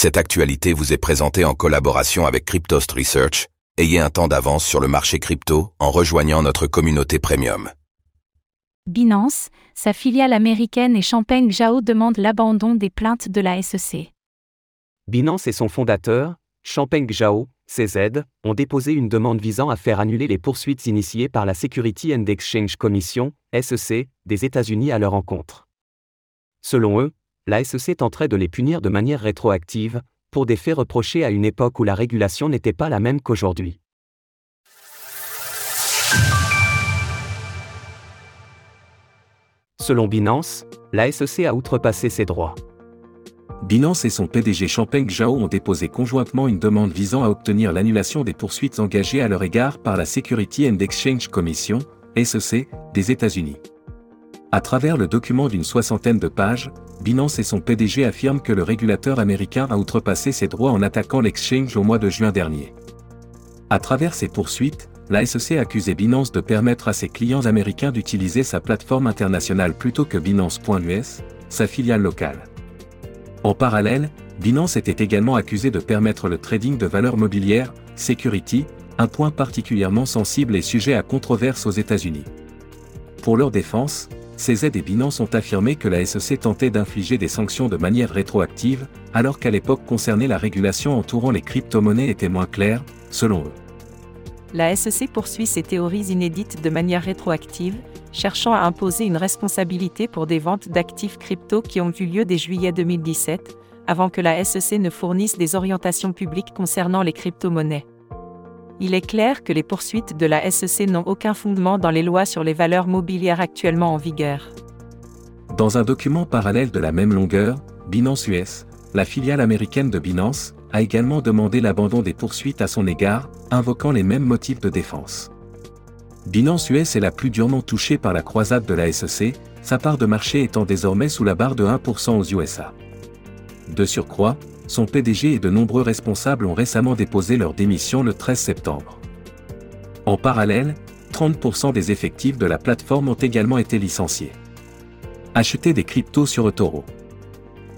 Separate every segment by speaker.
Speaker 1: Cette actualité vous est présentée en collaboration avec Cryptost Research. Ayez un temps d'avance sur le marché crypto en rejoignant notre communauté premium.
Speaker 2: Binance, sa filiale américaine et Champagne Zhao demandent l'abandon des plaintes de la SEC.
Speaker 3: Binance et son fondateur, Champagne Zhao, CZ, ont déposé une demande visant à faire annuler les poursuites initiées par la Security and Exchange Commission, SEC, des États-Unis à leur encontre. Selon eux, la SEC tenterait de les punir de manière rétroactive, pour des faits reprochés à une époque où la régulation n'était pas la même qu'aujourd'hui. Selon Binance, la SEC a outrepassé ses droits.
Speaker 4: Binance et son PDG Champagne Zhao ont déposé conjointement une demande visant à obtenir l'annulation des poursuites engagées à leur égard par la Security and Exchange Commission, SEC, des États-Unis. À travers le document d'une soixantaine de pages, Binance et son PDG affirment que le régulateur américain a outrepassé ses droits en attaquant l'exchange au mois de juin dernier. À travers ces poursuites, la SEC a accusé Binance de permettre à ses clients américains d'utiliser sa plateforme internationale plutôt que Binance.us, sa filiale locale. En parallèle, Binance était également accusé de permettre le trading de valeurs mobilières, security, un point particulièrement sensible et sujet à controverse aux États-Unis. Pour leur défense, CZ et Binance ont affirmé que la SEC tentait d'infliger des sanctions de manière rétroactive, alors qu'à l'époque concernée la régulation entourant les crypto-monnaies était moins claire, selon eux.
Speaker 5: La SEC poursuit ses théories inédites de manière rétroactive, cherchant à imposer une responsabilité pour des ventes d'actifs crypto qui ont eu lieu dès juillet 2017, avant que la SEC ne fournisse des orientations publiques concernant les crypto-monnaies il est clair que les poursuites de la SEC n'ont aucun fondement dans les lois sur les valeurs mobilières actuellement en vigueur.
Speaker 4: Dans un document parallèle de la même longueur, Binance US, la filiale américaine de Binance, a également demandé l'abandon des poursuites à son égard, invoquant les mêmes motifs de défense. Binance US est la plus durement touchée par la croisade de la SEC, sa part de marché étant désormais sous la barre de 1% aux USA. De surcroît, son PDG et de nombreux responsables ont récemment déposé leur démission le 13 septembre. En parallèle, 30% des effectifs de la plateforme ont également été licenciés. Achetez des cryptos sur eToro.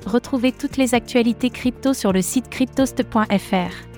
Speaker 2: Retrouvez toutes les actualités crypto sur le site cryptost.fr.